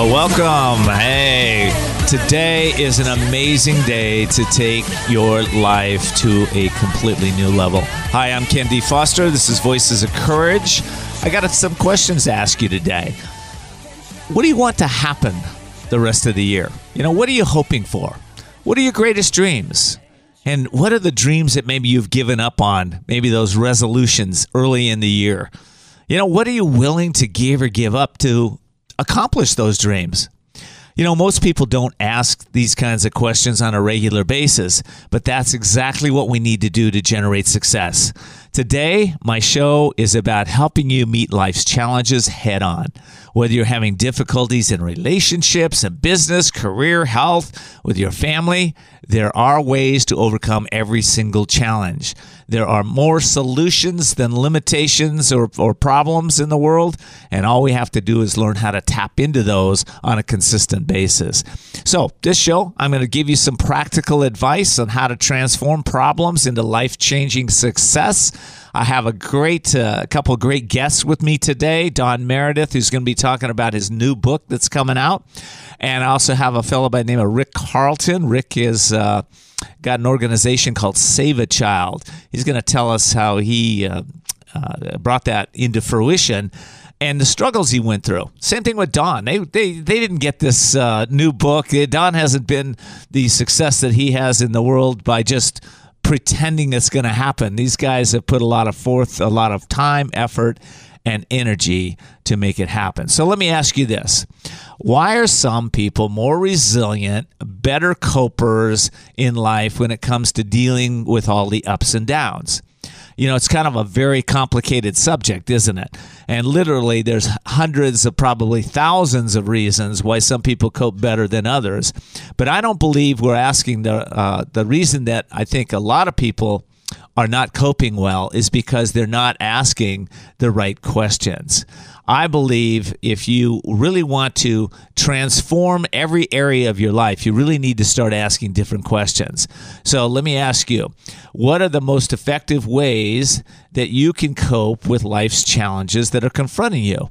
Welcome. Hey, today is an amazing day to take your life to a completely new level. Hi, I'm Ken. Foster. This is Voices of Courage. I got some questions to ask you today. What do you want to happen the rest of the year? You know, what are you hoping for? What are your greatest dreams? And what are the dreams that maybe you've given up on? Maybe those resolutions early in the year. You know, what are you willing to give or give up to accomplish those dreams? You know, most people don't ask these kinds of questions on a regular basis, but that's exactly what we need to do to generate success. Today, my show is about helping you meet life's challenges head on. Whether you're having difficulties in relationships and business, career, health, with your family, there are ways to overcome every single challenge. There are more solutions than limitations or, or problems in the world, and all we have to do is learn how to tap into those on a consistent basis. So, this show, I'm going to give you some practical advice on how to transform problems into life changing success. I have a great uh, couple of great guests with me today. Don Meredith, who's going to be talking about his new book that's coming out, and I also have a fellow by the name of Rick Carlton. Rick is uh, got an organization called SevaChild. He's going to tell us how he uh, uh, brought that into fruition and the struggles he went through. Same thing with Don. They they they didn't get this uh, new book. Don hasn't been the success that he has in the world by just pretending it's going to happen. These guys have put a lot of forth, a lot of time, effort, and energy to make it happen. So let me ask you this. Why are some people more resilient, better copers in life when it comes to dealing with all the ups and downs? you know, it's kind of a very complicated subject, isn't it? And literally, there's hundreds of probably thousands of reasons why some people cope better than others. But I don't believe we're asking the uh, the reason that I think a lot of people are not coping well is because they're not asking the right questions. I believe if you really want to transform every area of your life, you really need to start asking different questions. So let me ask you what are the most effective ways that you can cope with life's challenges that are confronting you?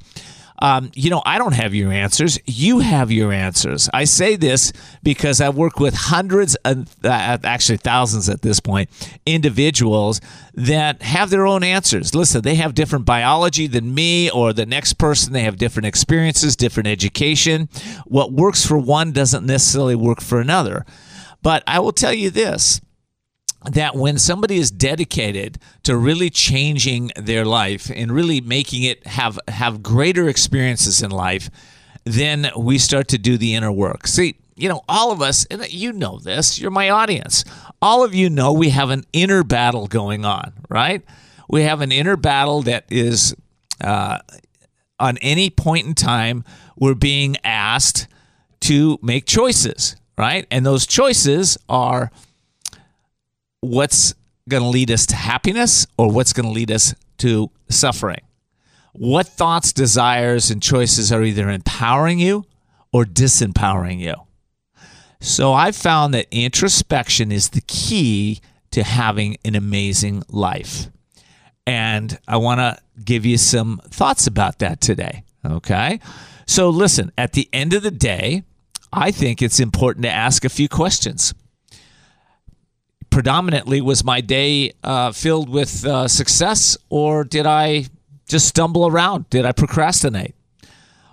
Um, you know, I don't have your answers. You have your answers. I say this because I work with hundreds, of, uh, actually thousands at this point, individuals that have their own answers. Listen, they have different biology than me or the next person. They have different experiences, different education. What works for one doesn't necessarily work for another. But I will tell you this that when somebody is dedicated to really changing their life and really making it have have greater experiences in life then we start to do the inner work. See you know all of us and you know this you're my audience. All of you know we have an inner battle going on right? We have an inner battle that is uh, on any point in time we're being asked to make choices right? And those choices are what's going to lead us to happiness or what's going to lead us to suffering. What thoughts, desires, and choices are either empowering you or disempowering you? So I've found that introspection is the key to having an amazing life. And I want to give you some thoughts about that today. Okay. So listen, at the end of the day, I think it's important to ask a few questions predominantly was my day uh, filled with uh, success or did I just stumble around? Did I procrastinate?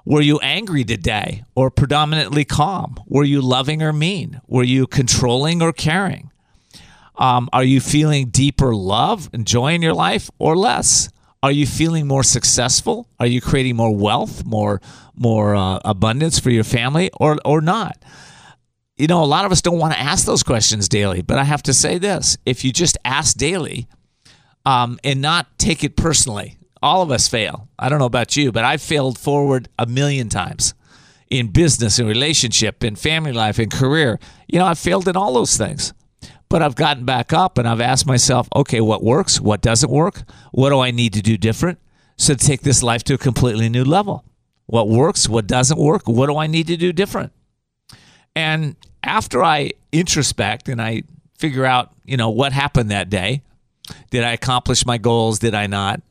Were you angry today or predominantly calm? Were you loving or mean? Were you controlling or caring? Um, are you feeling deeper love and joy in your life or less? Are you feeling more successful? Are you creating more wealth, more more uh, abundance for your family, or or not? You know, a lot of us don't want to ask those questions daily, but I have to say this if you just ask daily um, and not take it personally, All of us fail. I don't know about you, but I've failed forward a million times in business, in relationship, in family life, in career. You know, I've failed in all those things. But I've gotten back up and I've asked myself, okay, what works? What doesn't work? What do I need to do different? So to take this life to a completely new level. What works? What doesn't work? What do I need to do different? And after I introspect and I figure out, you know, what happened that day, did I accomplish my goals? Did I not?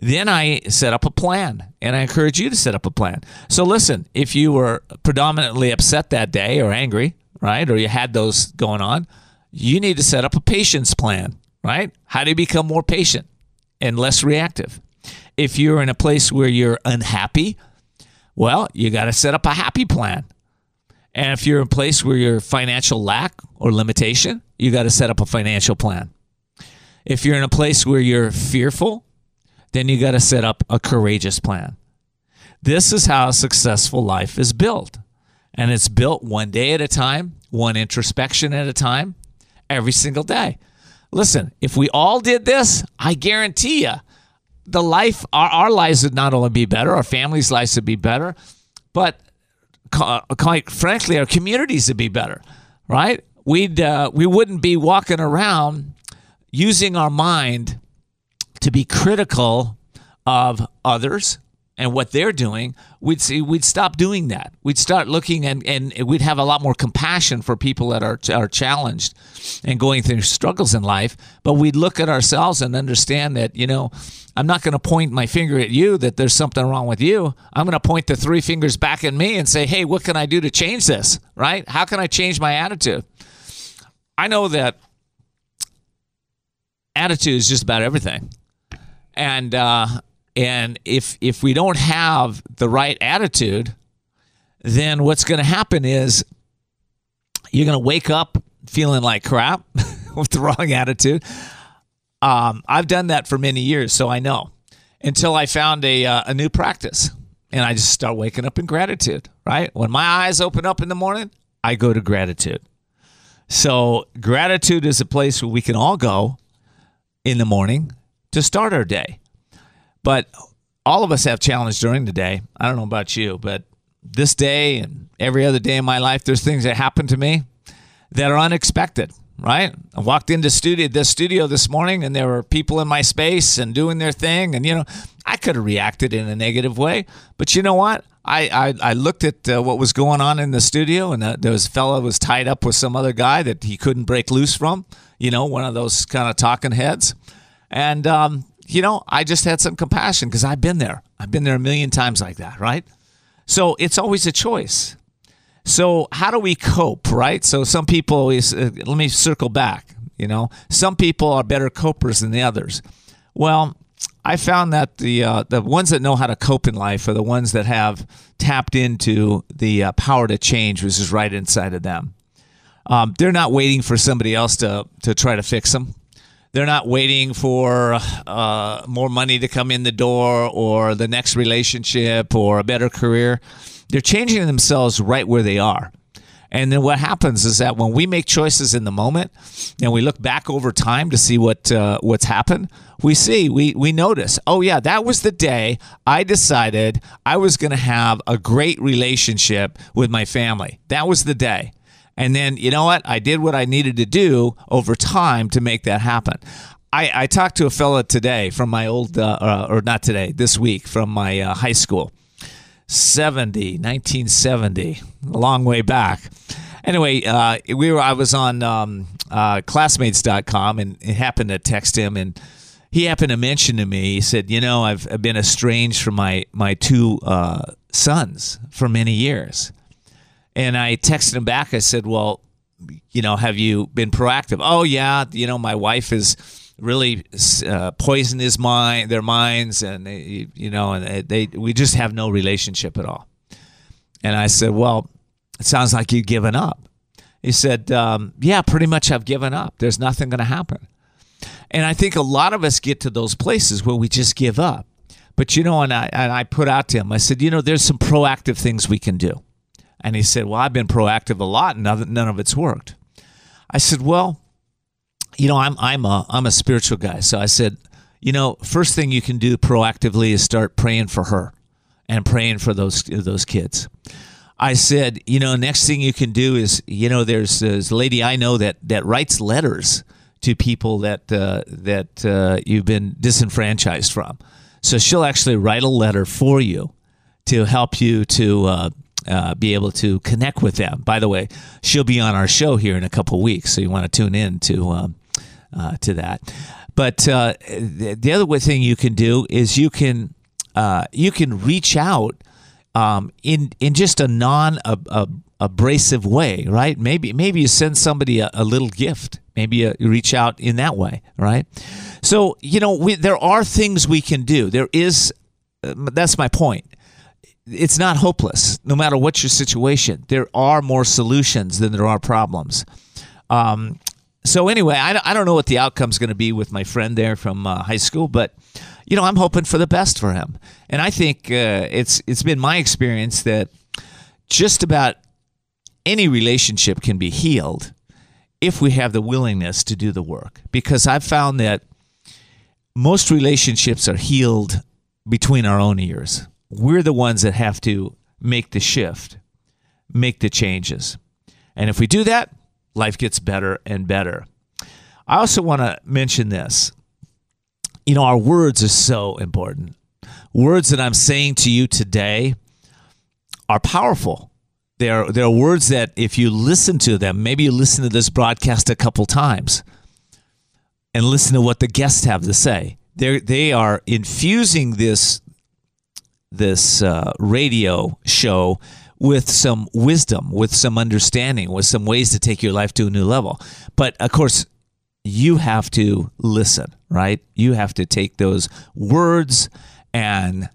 Then I set up a plan and I encourage you to set up a plan. So listen, if you were predominantly upset that day or angry, right, or you had those going on, you need to set up a patience plan, right? How do you become more patient and less reactive? If you're in a place where you're unhappy, well, you got to set up a happy plan. And if you're in a place where you're financial lack or limitation, you got to set up a financial plan. If you're in a place where you're fearful, then you got to set up a courageous plan. This is how a successful life is built. And it's built one day at a time, one introspection at a time, every single day. Listen, if we all did this, I guarantee you, the life, our, our lives would not only be better, our families' lives would be better, but quite frankly, our communities would be better, right? We'd uh, we wouldn't be walking around using our mind to be critical of others and what they're doing, we'd see we'd stop doing that. We'd start looking and, and we'd have a lot more compassion for people that are are challenged and going through struggles in life. But we'd look at ourselves and understand that, you know, I'm not going to point my finger at you that there's something wrong with you. I'm going to point the three fingers back at me and say, hey, what can I do to change this? Right? How can I change my attitude? I know that attitude is just about everything. And uh, and if if we don't have the right attitude, then what's going to happen is you're going to wake up feeling like crap with the wrong attitude. Um, I've done that for many years, so I know. Until I found a uh, a new practice, and I just start waking up in gratitude. Right when my eyes open up in the morning, I go to gratitude. So gratitude is a place where we can all go in the morning to start our day. But all of us have challenges during the day. I don't know about you, but this day and every other day in my life, there's things that happen to me that are unexpected. Right? I walked into studio this studio this morning, and there were people in my space and doing their thing, and you know, I could have reacted in a negative way, but you know what? I, I, I looked at uh, what was going on in the studio, and uh, there was a fellow was tied up with some other guy that he couldn't break loose from. You know, one of those kind of talking heads. And um, you know, I just had some compassion because I've been there. I've been there a million times like that, right? So it's always a choice. So how do we cope, right? So some people is uh, let me circle back, you know. Some people are better copers than the others. Well, I found that the uh, the ones that know how to cope in life are the ones that have tapped into the uh, power to change, which is right inside of them. Um, they're not waiting for somebody else to to try to fix them. They're not waiting for uh, more money to come in the door or the next relationship or a better career. They're changing themselves right where they are. And then what happens is that when we make choices in the moment and we look back over time to see what uh, what's happened, we see we we notice, oh yeah, that was the day I decided I was going to have a great relationship with my family. That was the day. And then, you know what? I did what I needed to do over time to make that happen. I, I talked to a fella today from my old, uh, uh, or not today, this week from my uh, high school. 70, 1970, a long way back. Anyway, uh, we were. I was on um, uh, classmates.com and it happened to text him, and he happened to mention to me. He said, "You know, I've, I've been estranged from my my two uh, sons for many years." And I texted him back. I said, "Well, you know, have you been proactive?" Oh yeah, you know, my wife has really uh, poisoned his mind, their minds, and they, you know, and they we just have no relationship at all. And I said, "Well, it sounds like you've given up." He said, um, "Yeah, pretty much. I've given up. There's nothing going to happen." And I think a lot of us get to those places where we just give up. But you know, and I and I put out to him, I said, you know, there's some proactive things we can do. And he said, Well, I've been proactive a lot and none of it's worked. I said, Well, you know, I'm I'm a I'm a spiritual guy. So I said, you know, first thing you can do proactively is start praying for her and praying for those those kids. I said, you know, next thing you can do is, you know, there's this lady I know that that writes letters to people that uh, that uh, you've been disenfranchised from. So she'll actually write a letter for you to help you to uh, uh, be able to connect with them. By the way, she'll be on our show here in a couple weeks, so you want to tune in to um, uh, to that. But uh, the, the other thing you can do is you can uh, you can reach out um, in in just a non abrasive way, right? Maybe maybe you send somebody a, a little gift. Maybe you reach out in that way, right? So you know we, there are things we can do. There is uh, that's my point. It's not hopeless, no matter what your situation. There are more solutions than there are problems. Um, so anyway, I, I don't know what the outcome is going to be with my friend there from uh, high school, but you know, I'm hoping for the best for him. And I think uh, it's it's been my experience that just about any relationship can be healed if we have the willingness to do the work. Because I've found that most relationships are healed between our own ears. We're the ones that have to make the shift, make the changes. And if we do that, life gets better and better. I also want to mention this you know, our words are so important. Words that I'm saying to you today are powerful. They're, they're words that if you listen to them, maybe you listen to this broadcast a couple times and listen to what the guests have to say. They're, they are infusing this, this uh, radio show with some wisdom, with some understanding, with some ways to take your life to a new level. But of course, you have to listen, right? You have to take those words and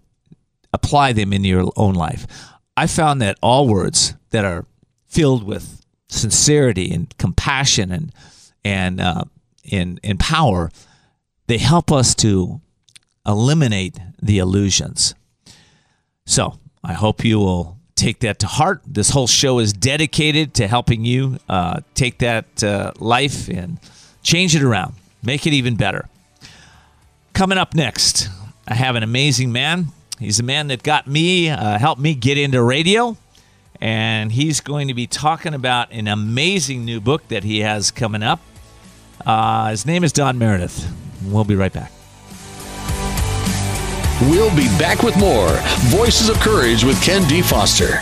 apply them in your own life. I found that all words that are filled with sincerity and compassion and and uh, and, and power, they help us to eliminate the illusions. So I hope you will take that to heart. This whole show is dedicated to helping you uh, take that uh, life and change it around, make it even better. Coming up next, I have an amazing man. He's a man that got me, uh, helped me get into radio, and he's going to be talking about an amazing new book that he has coming up. Uh, his name is Don Meredith. We'll be right back. We'll be back with more Voices of Courage with Ken D. Foster.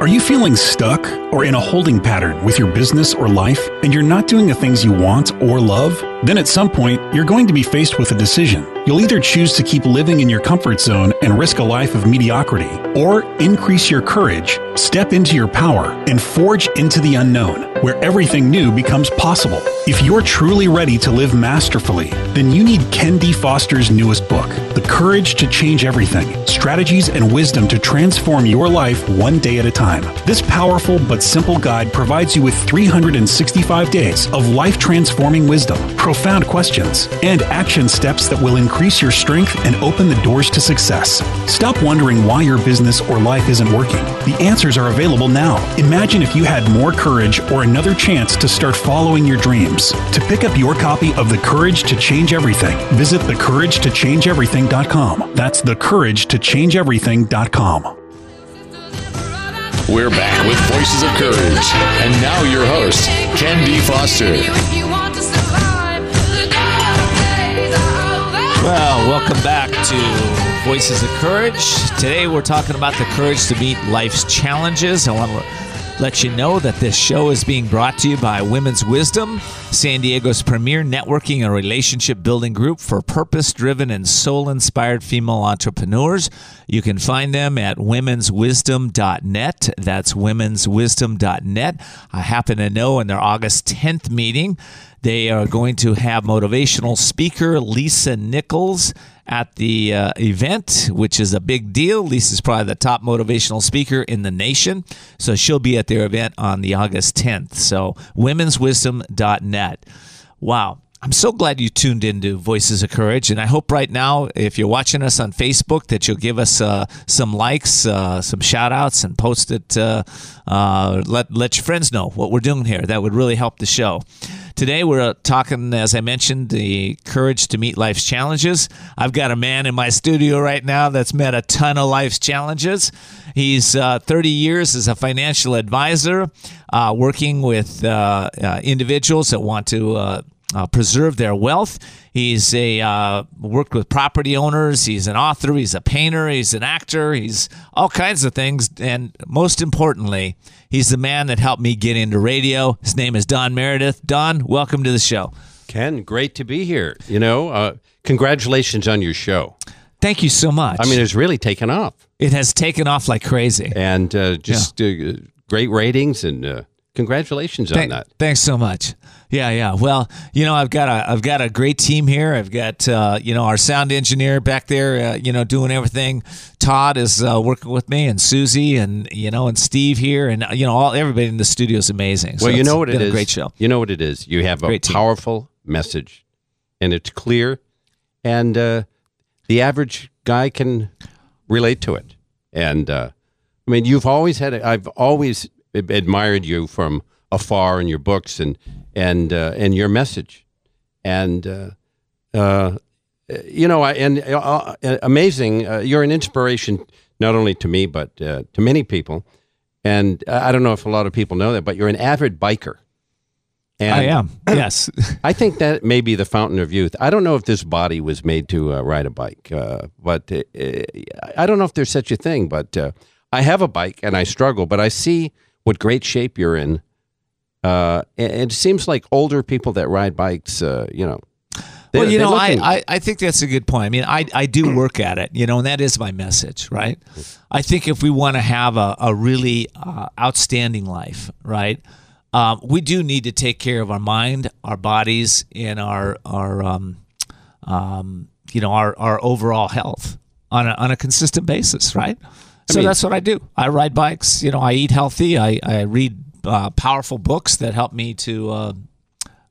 Are you feeling stuck or in a holding pattern with your business or life and you're not doing the things you want or love? Then at some point, you're going to be faced with a decision. You'll either choose to keep living in your comfort zone and risk a life of mediocrity, or increase your courage, step into your power, and forge into the unknown, where everything new becomes possible. If you're truly ready to live masterfully, then you need Ken D. Foster's newest book, The Courage to Change Everything Strategies and Wisdom to Transform Your Life One Day at a Time. This powerful but simple guide provides you with 365 days of life transforming wisdom profound questions, and action steps that will increase your strength and open the doors to success. Stop wondering why your business or life isn't working. The answers are available now. Imagine if you had more courage or another chance to start following your dreams. To pick up your copy of The Courage to Change Everything, visit thecouragetochangeeverything.com. That's thecouragetochangeeverything.com. We're back with Voices of Courage. And now your host, Ken D. Foster. Well, welcome back to Voices of Courage. Today we're talking about the courage to meet life's challenges. I want to let you know that this show is being brought to you by Women's Wisdom, San Diego's premier networking and relationship building group for purpose driven and soul inspired female entrepreneurs. You can find them at womenswisdom.net. That's womenswisdom.net. I happen to know in their August 10th meeting, they are going to have motivational speaker Lisa Nichols at the uh, event, which is a big deal. Lisa's probably the top motivational speaker in the nation. So she'll be at their event on the August 10th. So womenswisdom.net. Wow. I'm so glad you tuned into Voices of Courage, and I hope right now, if you're watching us on Facebook, that you'll give us uh, some likes, uh, some shout outs, and post it. Uh, uh, let let your friends know what we're doing here. That would really help the show. Today, we're talking, as I mentioned, the courage to meet life's challenges. I've got a man in my studio right now that's met a ton of life's challenges. He's uh, 30 years as a financial advisor, uh, working with uh, uh individuals that want to uh, preserve their wealth. He's a uh, worked with property owners. He's an author. He's a painter. He's an actor. He's all kinds of things. And most importantly, he's the man that helped me get into radio. His name is Don Meredith. Don, welcome to the show. Ken, great to be here. You know, uh, congratulations on your show. Thank you so much. I mean, it's really taken off. It has taken off like crazy, and uh, just yeah. Uh, great ratings and uh, congratulations Th- on that. Thanks so much. Yeah, yeah. Well, you know, I've got a I've got a great team here. I've got uh, you know our sound engineer back there, uh, you know, doing everything. Todd is uh, working with me, and Susie, and you know, and Steve here, and you know, all everybody in the studio is amazing. Well, so you know what it is. great show. You know what it is. You have a great powerful team. message, and it's clear, and uh, the average guy can relate to it. And uh, I mean, you've always had. A, I've always admired you from afar in your books and and uh, and your message, and uh, uh, you know, I, and uh, uh, amazing. you're an inspiration not only to me but to many people. And I don't know if a lot of people know that, but you're an avid biker. And I am. Yes. I think that may be the fountain of youth. I don't know if this body was made to uh, ride a bike, uh, but uh, I don't know if there's such a thing. But I have a bike and I struggle, but I see what great shape you're in uh, it seems like older people that ride bikes, uh, you know. Well, you know, I, I, I think that's a good point. I mean, I, I do work at it, you know, and that is my message, right? I think if we want to have a, a really uh, outstanding life, right, um, we do need to take care of our mind, our bodies, and our our um, um, you know our our overall health on a, on a consistent basis, right? So mean, that's what I do. I ride bikes. You know, I eat healthy. I, I read uh, powerful books that help me to uh,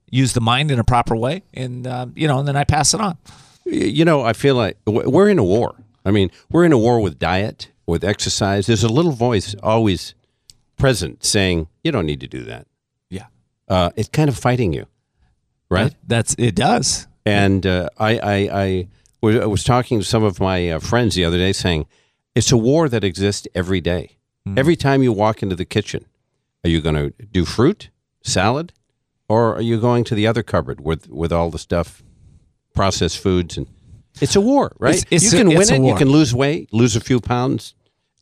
use the mind in a proper way, and uh, you know, and then I pass it on. You know, I feel like we're in a war. I mean, we're in a war with diet, with exercise. There's a little voice always present saying, "You don't need to do that." Yeah, uh, it's kind of fighting you, right? That, that's it. Does and uh, I, I, I was talking to some of my uh, friends the other day, saying it's a war that exists every day. Mm. Every time you walk into the kitchen, are you going to do fruit, salad, or are you going to the other cupboard with with all the stuff, processed foods, and it's a war, right? It's, it's you can a, win it, you can lose weight, lose a few pounds,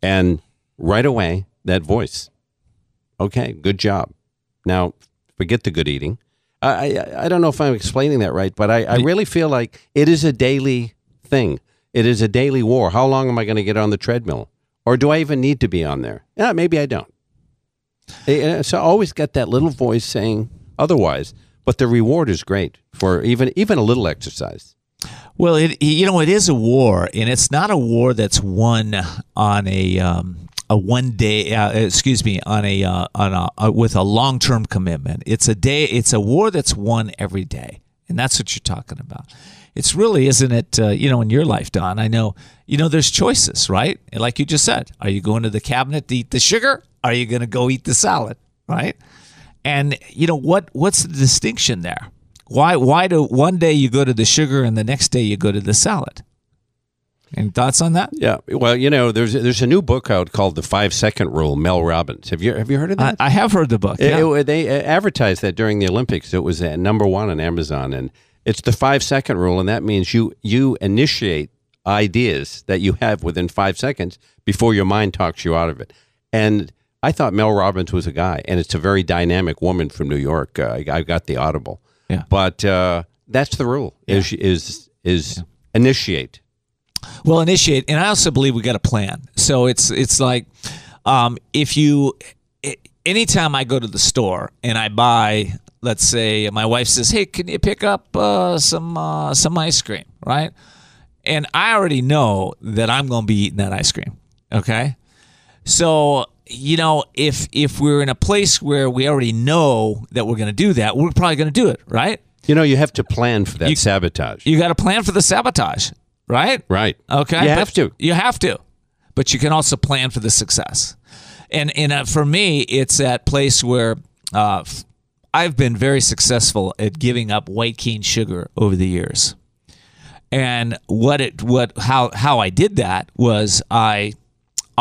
and right away that voice. Okay, good job. Now forget the good eating. I, I, I don't know if I'm explaining that right, but I, I really feel like it is a daily thing. It is a daily war. How long am I going to get on the treadmill? Or do I even need to be on there? Yeah, maybe I don't. So I always get that little voice saying otherwise, but the reward is great for even even a little exercise. Well, it you know it is a war, and it's not a war that's won on a um, a one day. Uh, excuse me, on a uh, on a uh, with a long term commitment. It's a day. It's a war that's won every day, and that's what you're talking about. It's really, isn't it? Uh, you know, in your life, Don. I know. You know, there's choices, right? Like you just said, are you going to the cabinet to eat the sugar? Are you going to go eat the salad? Right? And you know what? What's the distinction there? Why? Why do one day you go to the sugar and the next day you go to the salad? Any thoughts on that? Yeah. Well, you know, there's there's a new book out called The Five Second Rule. Mel Robbins. Have you have you heard of that? I, I have heard the book. Yeah. It, it, they uh, advertised that during the Olympics. It was at number one on Amazon, and It's the five second rule, and that means you you initiate ideas that you have within five seconds before your mind talks you out of it. And I thought Mel Robbins was a guy, and it's a very dynamic woman from New York. Uh, I, I got the audible, Yeah. but uh, that's the rule: is is is initiate. Well, initiate, and I also believe we got a plan. So it's it's like um, if you, anytime I go to the store and I buy, let's say my wife says, "Hey, can you pick up uh, some uh, some ice cream?" Right, and I already know that I'm going to be eating that ice cream. Okay, so you know if if we're in a place where we already know that we're going to do that, we're probably going to do it. Right, You know, you have to plan for that sabotage. you got to plan for the sabotage. Right, right. Okay, You have to. You have to, but you can also plan for the success. And and uh, for me, it's that place where uh, I've been very successful at giving up white cane sugar over the years. And what it what how how I did that was I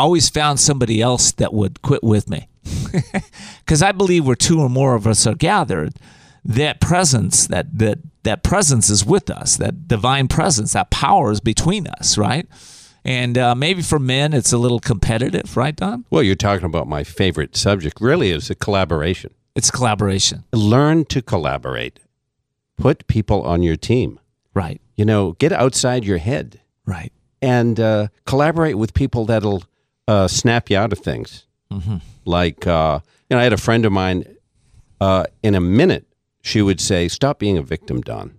always found somebody else that would quit with me. Because I believe where two or more of us are gathered, that presence, that that that presence is with us. That divine presence, that power is between us, right? And uh, maybe for men, it's a little competitive, right, Don? Well, you're talking about my favorite subject. Really, is a collaboration. It's collaboration, Learn to collaborate. Put people on your team. right? You know, get outside your head Right. and uh, collaborate with people that'll uh, snap you out of things. Mm-hmm. Like, uh, you know, I had a friend of mine. Uh, in a minute, she would say, "Stop being a victim, Don."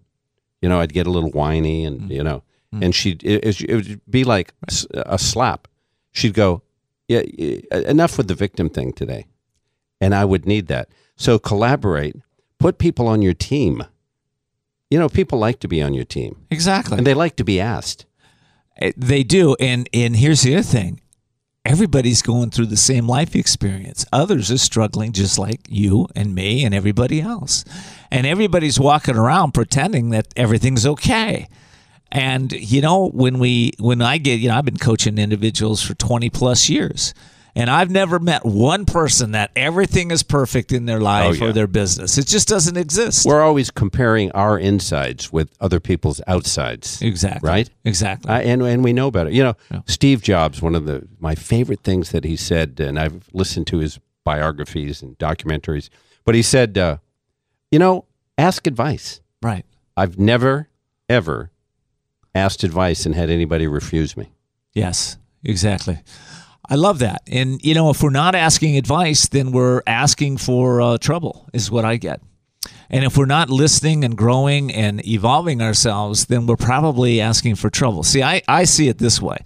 You know, I'd get a little whiny, and Mm-hmm. you know, and she it, it would be like a slap. She'd go, "Yeah, enough with the victim thing today," and I would need that. So collaborate. Put people on your team. You know, people like to be on your team, Exactly. and they like to be asked. Uh, They do, and and here's the other thing: everybody's going through the same life experience. Others are struggling just like you and me and everybody else, and everybody's walking around pretending that everything's okay. And you know, when we when I get, you know, I've been coaching individuals for 20 plus years. And I've never met one person that everything is perfect in their life Oh, yeah. or their business. It just doesn't exist. We're always comparing our insides with other people's outsides. exactly. Right? Exactly. I, and and we know better. You know, Steve Jobs. One of the my favorite things that he said, and I've listened to his biographies and documentaries. But he said, uh, you know, ask advice. right. I've never ever asked advice and had anybody refuse me. Yes, exactly. I love that. And, you know, if we're not asking advice, then we're asking for uh, trouble, is what I get. And if we're not listening and growing and evolving ourselves, then we're probably asking for trouble. See, I, I see it this way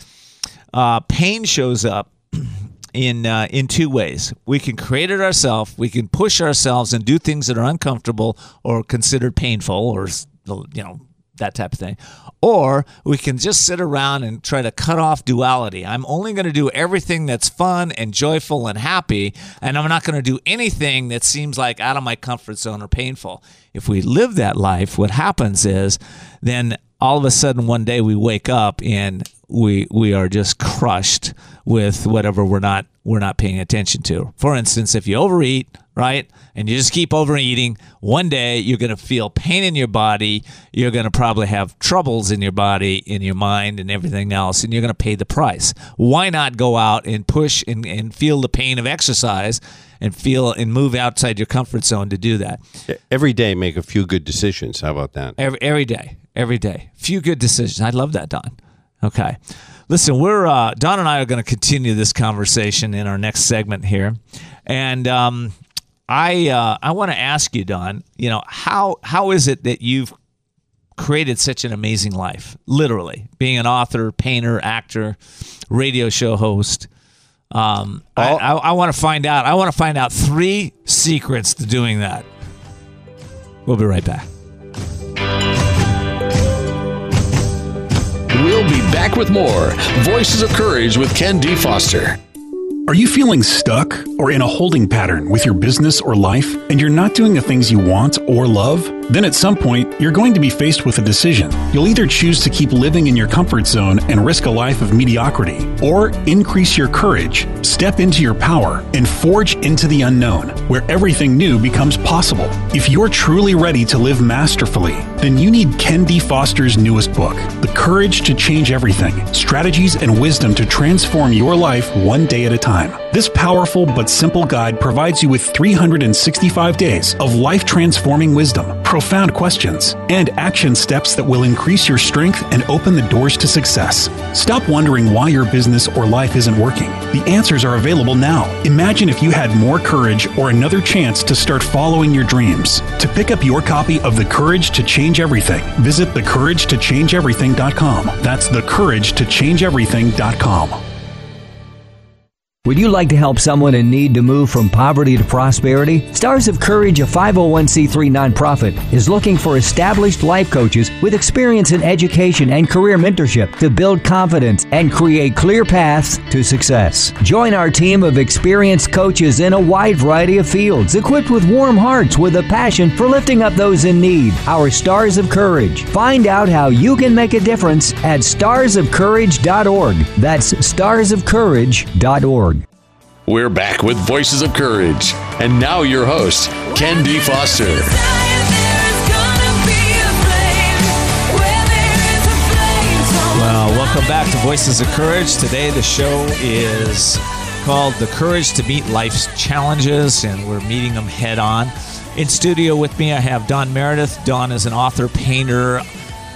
uh, pain shows up in uh, in two ways. We can create it ourselves. We can push ourselves and do things that are uncomfortable or considered painful, or you know that type of thing. Or we can just sit around and try to cut off duality. I'm only going to do everything that's fun and joyful and happy, and I'm not going to do anything that seems like out of my comfort zone or painful. If we live that life, what happens is then all of a sudden one day we wake up and we we are just crushed with whatever we're not we're not paying attention to. For instance, if you overeat, right, and you just keep overeating, one day you're going to feel pain in your body. You're going to probably have troubles in your body, in your mind, and everything else, and you're going to pay the price. Why not go out and push and, and feel the pain of exercise and feel and move outside your comfort zone to do that? Every day, make a few good decisions. How about that? Every, every day, every day. Few good decisions. I love that, Don. Okay. Listen, we're uh, Don and I are going to continue this conversation in our next segment here, and um, I uh, I want to ask you, Don. You know how how is it that you've created such an amazing life? Literally, being an author, painter, actor, radio show host. Um, I, I, I want to find out. I want to find out three secrets to doing that. We'll be right back. We'll be back with more Voices of Courage with Ken D. Foster. Are you feeling stuck or in a holding pattern with your business or life and you're not doing the things you want or love? Then at some point, you're going to be faced with a decision. You'll either choose to keep living in your comfort zone and risk a life of mediocrity, or increase your courage, step into your power, and forge into the unknown, where everything new becomes possible. If you're truly ready to live masterfully, then you need Ken D. Foster's newest book, The Courage to Change Everything Strategies and Wisdom to Transform Your Life One Day at a Time. This powerful but simple guide provides you with 365 days of life transforming wisdom, profound questions, and action steps that will increase your strength and open the doors to success. Stop wondering why your business or life isn't working. The answers are available now. Imagine if you had more courage or another chance to start following your dreams. To pick up your copy of The Courage to Change Everything, visit thecouragetochangeeverything.com. That's thecouragetochangeeverything.com. Would you like to help someone in need to move from poverty to prosperity? Stars of Courage, a 501c3 nonprofit, is looking for established life coaches with experience in education and career mentorship to build confidence and create clear paths to success. Join our team of experienced coaches in a wide variety of fields, equipped with warm hearts with a passion for lifting up those in need. Our Stars of Courage. Find out how you can make a difference at starsofcourage.org. That's starsofcourage.org. We're back with Voices of Courage. And now your host, Ken D. Foster. Well, welcome back to Voices of Courage. Today, the show is called The Courage to Meet Life's Challenges, and we're meeting them head on. In studio with me, I have Don Meredith. Don is an author, painter,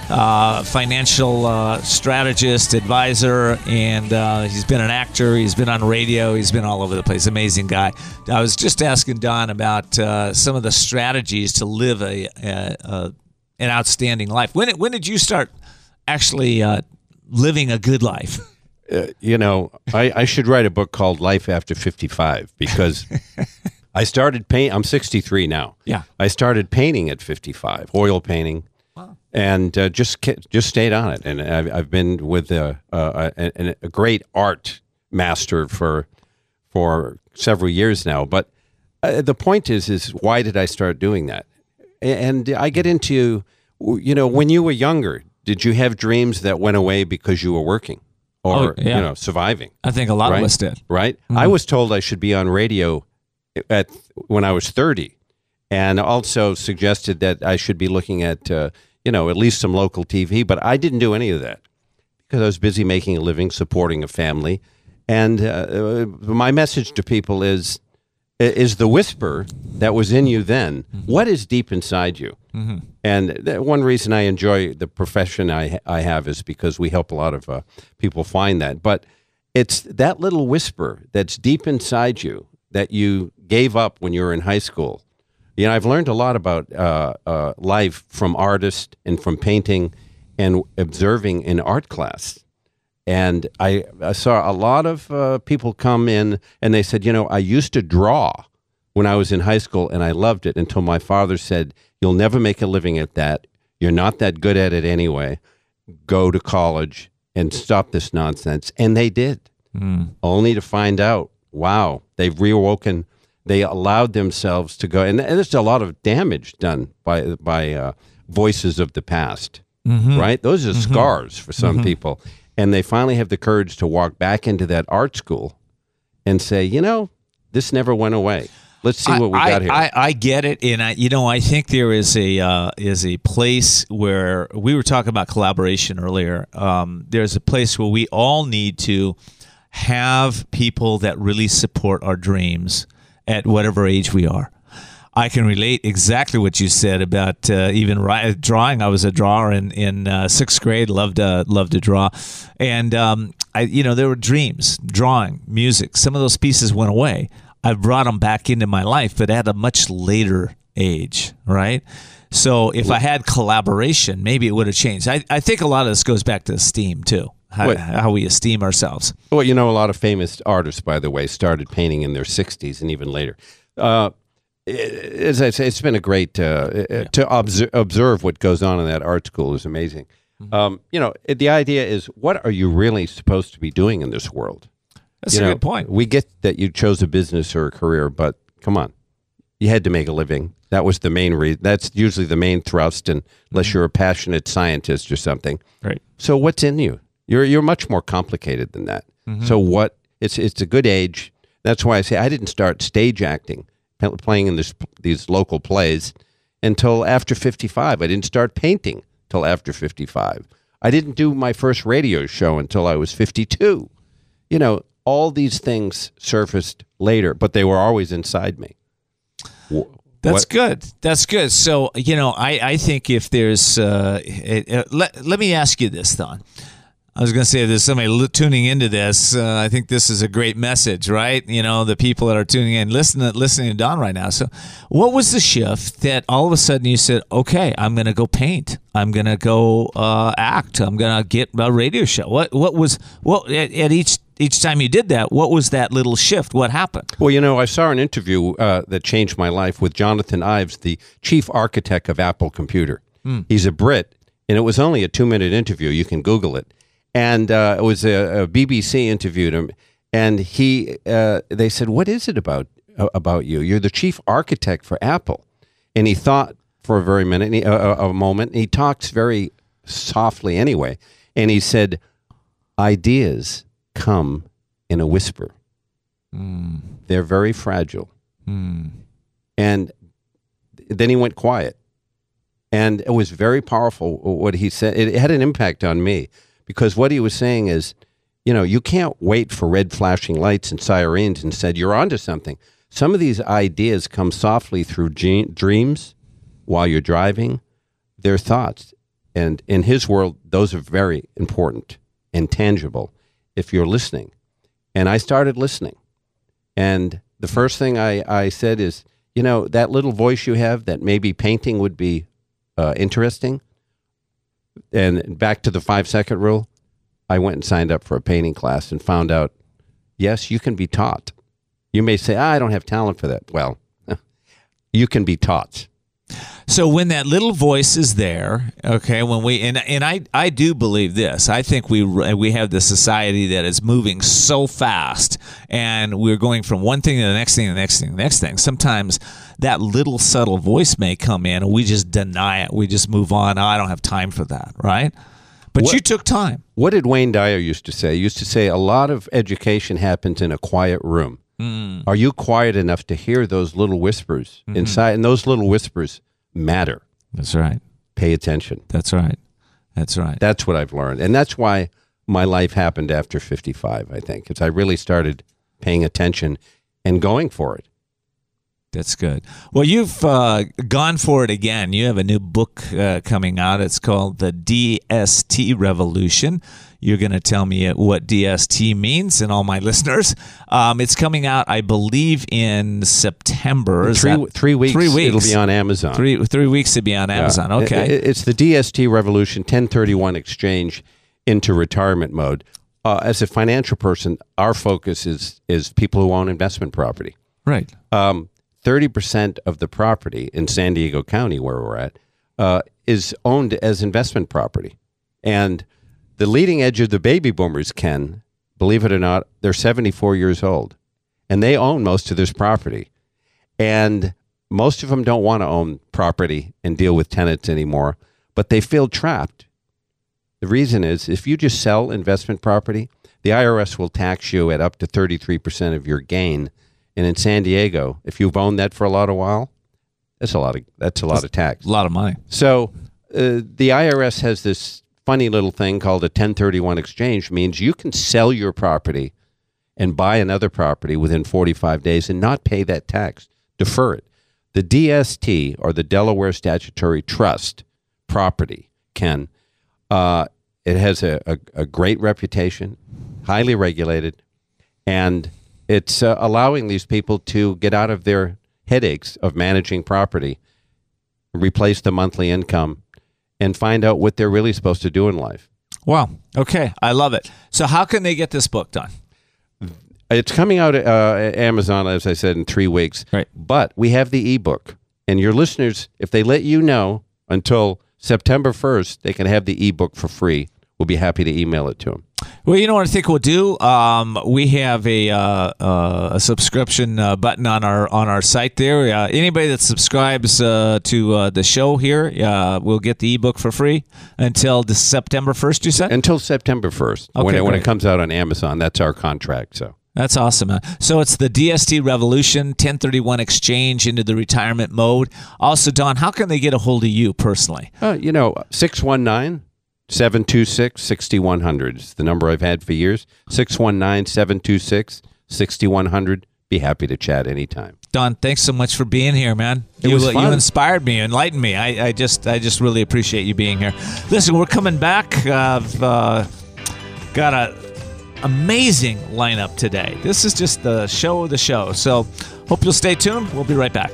uh, financial uh, strategist, advisor, and uh, he's been an actor. He's been on radio. He's been all over the place. Amazing guy. I was just asking Don about uh, some of the strategies to live a, a, a an outstanding life. When when did you start actually uh, living a good life? Uh, you know, I, I should write a book called Life After 55 because I started paint. I'm 63 now. Yeah. I started painting at 55, oil painting. And uh, just just stayed on it, and I've, I've been with a, a, a, a great art master for for several years now. But uh, the point is, is why did I start doing that? And I get into, you know, when you were younger, did you have dreams that went away because you were working or Oh, yeah. you know surviving? I think a lot right? of us did. Right. I was told I should be on radio at when I was thirty, and also suggested that I should be looking at uh, you know at least some local TV. But I didn't do any of that because I was busy making a living, supporting a family, and uh, uh, my message to people is is the whisper that was in you then. What is deep inside you? And that one reason i enjoy the profession i, I have is because we help a lot of uh, people find that. But it's that little whisper that's deep inside you that you gave up when you were in high school you know i've learned a lot about uh, uh, life from artists and from painting and observing in art class and I, I saw a lot of uh, people come in and they said, you know, I used to draw when I was in high school and I loved it until my father said, you'll never make a living at that. You're not that good at it anyway. Go to college and stop this nonsense. And they did, only to find out, wow, they've reawoken. They allowed themselves to go. And, and there's a lot of damage done by, by uh, voices of the past, right? Those are scars for some people and they finally have the courage to walk back into that art school and say, you know, this never went away. Let's see what we I, got here. I, I get it, and I, you know, I think there is a uh, is a place where we were talking about collaboration earlier. Um, there's a place where we all need to have people that really support our dreams at whatever age we are. I can relate exactly what you said about uh, even ri- drawing. I was a drawer in in uh, sixth grade. Loved uh, loved to draw, and um, I you know there were dreams, drawing, music. Some of those pieces went away. I brought them back into my life, but at a much later age, right? So if I had collaboration, maybe it would have changed. I, I think a lot of this goes back to STEAM too, how, how we esteem ourselves. well, you know, a lot of famous artists, by the way, started painting in their 60s and even later. Uh, as I say, it's been a great uh, uh, to observe, observe what goes on in that art school is amazing. Um, you know, it- the idea is, what are you really supposed to be doing in this world? That's You a know, good point. We get that you chose a business or a career, but come on, you had to make a living. That was the main reason. That's usually the main thrust, and unless you're a passionate scientist or something. Right. So what's in you? You're you're much more complicated than that. Mm-hmm. So what? It's it's a good age. That's why I say I didn't start stage acting, playing in this these local plays, until after 55. I didn't start painting till after 55. I didn't do my first radio show until I was 52. You know, all these things surfaced later, but they were always inside me. Wh- That's what- good. That's good. So you know, I I think if there's uh, it, uh, let let me ask you this, Don. I was going to say, if there's somebody tuning into this, uh, I think this is a great message, right? You know, the people that are tuning in, listening, listening to Don right now. So, what was the shift that all of a sudden you said, "Okay, I'm going to go paint. I'm going to go uh, act. I'm going to get a radio show." What what was what at, at each each time you did that? What was that little shift? What happened? Well, you know, I saw an interview uh, that changed my life with Jonathan Ives, the chief architect of Apple Computer. He's a Brit, and it was only a two minute interview. You can Google it. And uh, it was a, a BBC interviewed him, and he uh, they said, "What is it about uh, about you? You're the chief architect for Apple." And he thought for a very minute, he, uh, a moment. And he talks very softly anyway, and he said, "Ideas come in a whisper." They're very fragile. And then he went quiet. And it was very powerful what he said. It had an impact on me because what he was saying is, you know, you can't wait for red flashing lights and sirens and said, you're onto something. Some of these ideas come softly through ge- dreams while you're driving. They're thoughts. And in his world, those are very important and tangible if you're listening. And I started listening. And the first thing I, I said is, you know, that little voice you have that maybe painting would be uh, interesting. And back to the five second rule, I went and signed up for a painting class and found out, yes, you can be taught. You may say, ah, I don't have talent for that. Well, you can be taught. So when that little voice is there, okay, when we and and I I do believe this. I think we we have the society that is moving so fast, and we're going from one thing to the next thing, to the next thing, the next thing. Sometimes that little subtle voice may come in, and we just deny it. We just move on. Oh, I don't have time for that, right? But What- you took time. What did Wayne Dyer used to say? He used to say a lot of education happens in a quiet room. Mm. Are you quiet enough to hear those little whispers mm-hmm. inside? And those little whispers matter. That's right. Pay attention. That's right. That's right. That's what I've learned. And that's why my life happened after 55, I think, because I really started paying attention and going for it. That's good. Well, you've uh, gone for it again. You have a new book uh, coming out. It's called The DST Revolution. You're going to tell me what DST means, and all my listeners. Um, it's coming out, I believe, in September. Three, three weeks. Three weeks. It'll be on Amazon. Three three weeks to be on Amazon. Yeah. Okay. It- it- it's the DST Revolution 1031 exchange into retirement mode. Uh, as a financial person, our focus is is people who own investment property. right. Um, 30% of the property in San Diego County, where we're at, uh, is owned as investment property. And the leading edge of the baby boomers, Ken, believe it or not, they're 74 years old. And they own most of this property. And most of them don't want to own property and deal with tenants anymore, but they feel trapped. The reason is if you just sell investment property, the IRS will tax you at up to 33% of your gain. And in San Diego, if you've owned that for a lot of while, that's a lot of that's a lot of tax. A lot of money. So uh, the IRS has this funny little thing called a 1031 exchange means you can sell your property and buy another property within 45 days and not pay that tax. Defer it. The DST or the Delaware Statutory Trust property can uh, it has a, a, a great reputation, highly regulated, and it's uh, allowing these people to get out of their headaches of managing property, replace the monthly income, and find out what they're really supposed to do in life. Wow. Okay. I love it. So, how can they get this book done? It's coming out at uh, Amazon, as I said, in three weeks. Right. But we have the ebook, and your listeners, if they let you know until September 1st, they can have the ebook for free. We'll be happy to email it to them. Well, you know what I think we'll do. Um, we have a uh, uh, a subscription uh, button on our on our site there. Uh, anybody that subscribes uh, to uh, the show here uh, will get the ebook for free until the September first. You said. Until September 1st, when, Okay, it, when it comes out on Amazon. That's our contract. So That's awesome. So it's the DST Revolution 1031 exchange into the retirement mode. Also, Don, how can they get a hold of you personally? Uh, you know, 619 726 6100 is the number I've had for years. 619 726 6100. Be happy to chat anytime. Don, thanks so much for being here, man. It you, was you inspired me, enlightened me. I, I just, I just really appreciate you being here. Listen, we're coming back. Uh, I've uh, got a amazing lineup today. This is just the show of the show. So, hope you'll stay tuned. We'll be right back.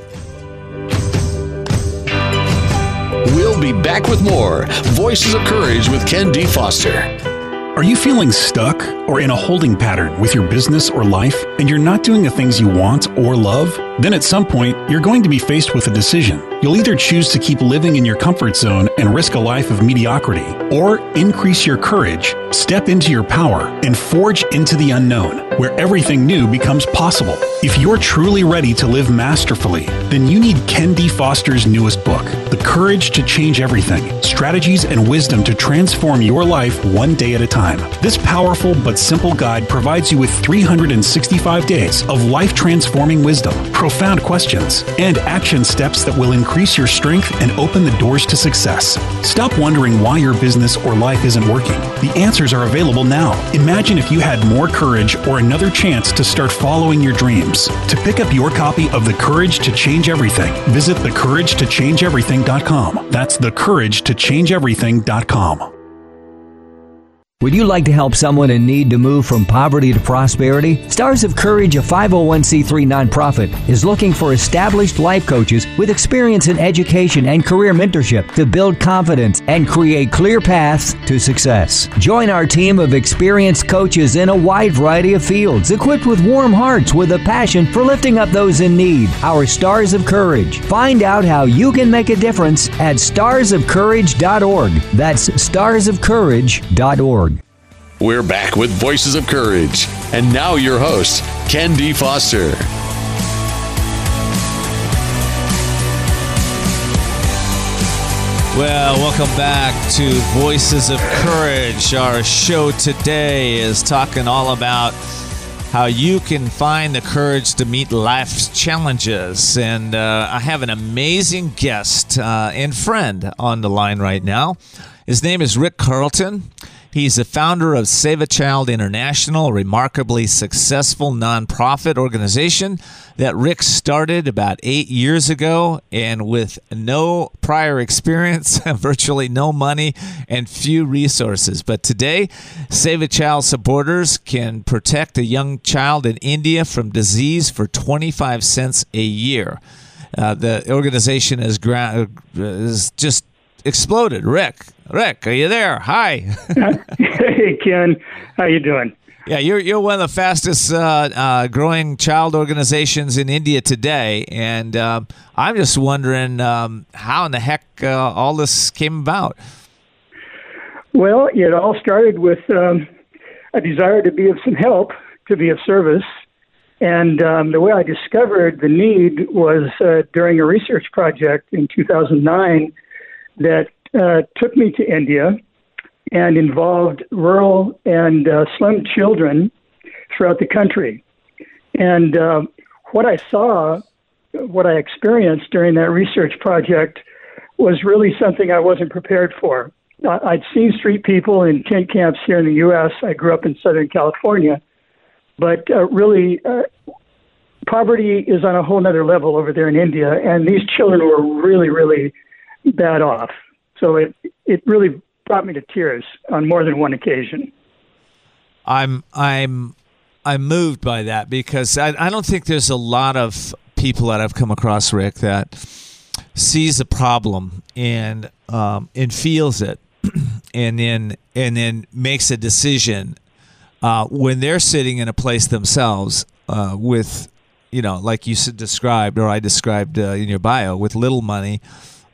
We'll be back with more Voices of Courage with Ken D. Foster. Are you feeling stuck or in a holding pattern with your business or life and you're not doing the things you want or love? Then at some point, you're going to be faced with a decision. You'll either choose to keep living in your comfort zone and risk a life of mediocrity, or increase your courage, step into your power, and forge into the unknown, where everything new becomes possible. If you're truly ready to live masterfully, then you need Ken D. Foster's newest book, The Courage to Change Everything Strategies and Wisdom to Transform Your Life One Day at a Time. This powerful but simple guide provides you with 365 days of life transforming wisdom, profound questions, and action steps that will increase your strength and open the doors to success. Stop wondering why your business or life isn't working. The answers are available now. Imagine if you had more courage or another chance to start following your dreams. To pick up your copy of The Courage to Change Everything, visit thecouragetochangeeverything.com. That's thecouragetochangeeverything.com. Would you like to help someone in need to move from poverty to prosperity? Stars of Courage, a 501c3 nonprofit, is looking for established life coaches with experience in education and career mentorship to build confidence and create clear paths to success. Join our team of experienced coaches in a wide variety of fields, equipped with warm hearts with a passion for lifting up those in need. Our Stars of Courage. Find out how you can make a difference at starsofcourage.org. That's starsofcourage.org. We're back with Voices of Courage. And now your host, Ken D. Foster. Well, welcome back to Voices of Courage. Our show today is talking all about how you can find the courage to meet life's challenges. And uh, I have an amazing guest uh, and friend on the line right now. His name is Rick Carlton. He's the founder of SevaChild International, a remarkably successful nonprofit organization that Rick started about eight years ago. And with no prior experience, virtually no money, and few resources. But today, SevaChild supporters can protect a young child in India from disease for 25 cents a year. Uh, the organization is, gra- is just exploded. Rick, Rick, are you there? Hi. hey Ken, how you doing? Yeah, you're you're one of the fastest uh, uh, growing child organizations in India today, and um, I'm just wondering um, how in the heck uh, all this came about. Well, it all started with um, a desire to be of some help, to be of service, and um, the way I discovered the need was uh, during a research project in 2009 that uh, took me to India and involved rural and uh, slum children throughout the country. And uh, what I saw, what I experienced during that research project was really something I wasn't prepared for. I'd seen street people in tent camps here in the U.S. I grew up in Southern California, but uh, really, uh, poverty is on a whole other level over there in India, and these children were really, really bad off. So it it really brought me to tears on more than one occasion. I'm I'm I'm moved by that because I, I don't think there's a lot of people that I've come across, Rick, that sees a problem and um, and feels it, and then and then makes a decision uh, when they're sitting in a place themselves uh, with, you know, like you described or I described uh, in your bio, with little money,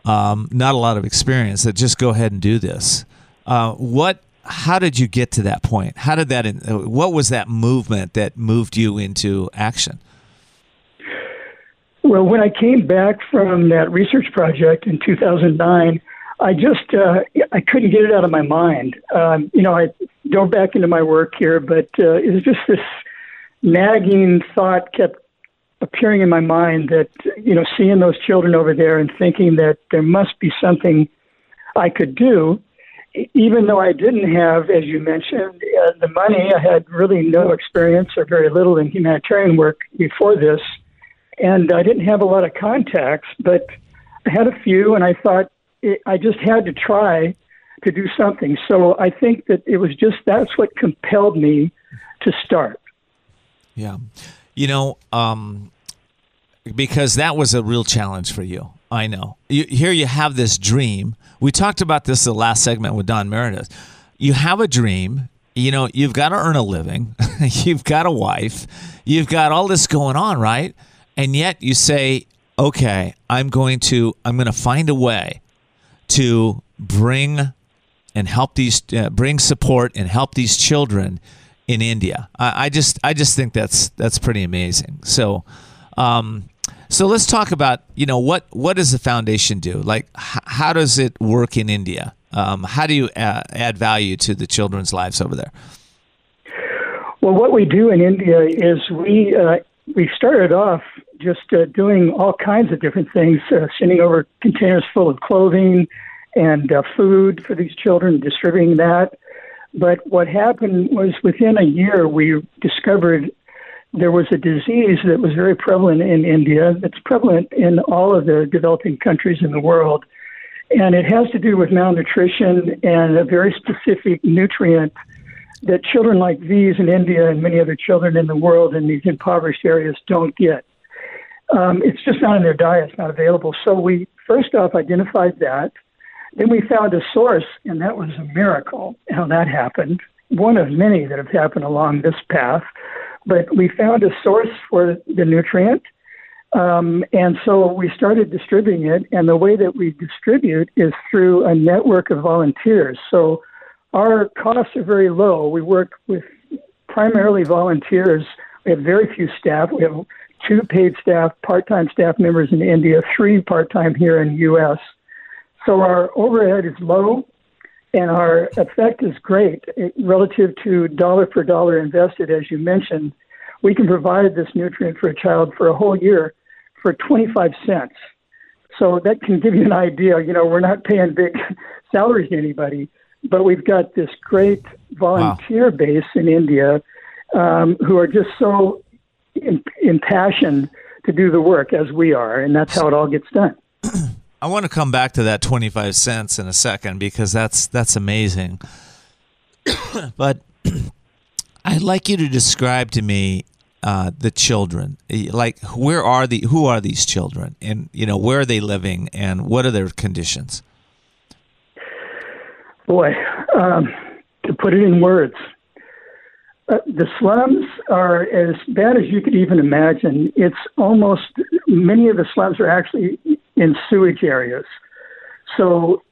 um, not a lot of experience. That just go ahead and do this. Uh, what? How did you get to that point? How did that? What was that movement that moved you into action? Well, when I came back from that research project in 2009, I just uh, I couldn't get it out of my mind. Um, you know, I dove back into my work here, but uh, it was just this nagging thought kept appearing in my mind that you know seeing those children over there and thinking that there must be something I could do even though I didn't have, as you mentioned, uh, the money, I had really no experience or very little in humanitarian work before this, and I didn't have a lot of contacts, but I had a few, and I thought it, I just had to try to do something. So I think that it was just that's what compelled me to start. Yeah, you know, um, because that was a real challenge for you. I know. You, here you have this dream. We talked about this the last segment with Don Meredith. You have a dream. You know, you've got to earn a living. you've got a wife. You've got all this going on, right? And yet you say, "Okay, I'm going to I'm going to find a way to bring and help these uh, bring support and help these children in India." I, I just I just think that's that's pretty amazing. So, um, so let's talk about you know what what does the foundation do? Like h- how does it work in India? Um, how do you uh, add value to the children's lives over there? Well, what we do in India is we uh, we started off just uh, doing all kinds of different things, uh, sending over containers full of clothing and uh, food for these children, distributing that. But what happened was within a year, we discovered there was a disease that was very prevalent in India. It's prevalent in all of the developing countries in the world. And it has to do with malnutrition and a very specific nutrient that children like these in India and many other children in the world in these impoverished areas don't get. Um, it's just not in their diet, it's not available. So we first off identified that. Then we found a source, and that was a miracle how that happened. One of many that have happened along this path. But we found a source for the nutrient. Um, and so we started distributing it. And the way that we distribute is through a network of volunteers. So our costs are very low. We work with primarily volunteers. We have very few staff. We have two paid staff, part time staff members in India, three part time here in the U.S. So our overhead is low and our effect is great relative to dollar for dollar invested, as you mentioned. We can provide this nutrient for a child for a whole year for 25 cents. So that can give you an idea. You know, we're not paying big salaries to anybody, but we've got this great volunteer wow. base in India um, who are just so impassioned to do the work as we are, and that's how it all gets done. I want to come back to that 25 cents in a second because that's that's amazing. but I'd like you to describe to me uh, the children. Like where are the who are these children and you know where are they living and what are their conditions? Boy, um, to put it in words, uh, the slums are as bad as you could even imagine. It's almost many of the slums are actually in sewage areas. So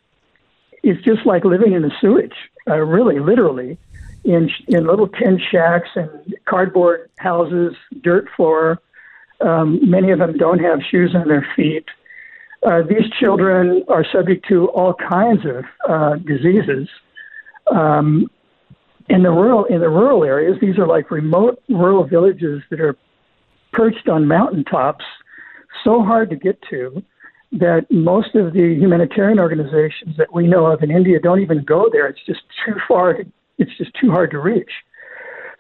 it's just like living in the sewage, uh, really, literally, in in little tin shacks and cardboard houses, dirt floor. Um, many of them don't have shoes on their feet. Uh, these children are subject to all kinds of uh, diseases. Um, in the rural in the rural areas, these are like remote rural villages that are perched on mountaintops, so hard to get to that most of the humanitarian organizations that we know of in India don't even go there. It's just too far. To, it's just too hard to reach.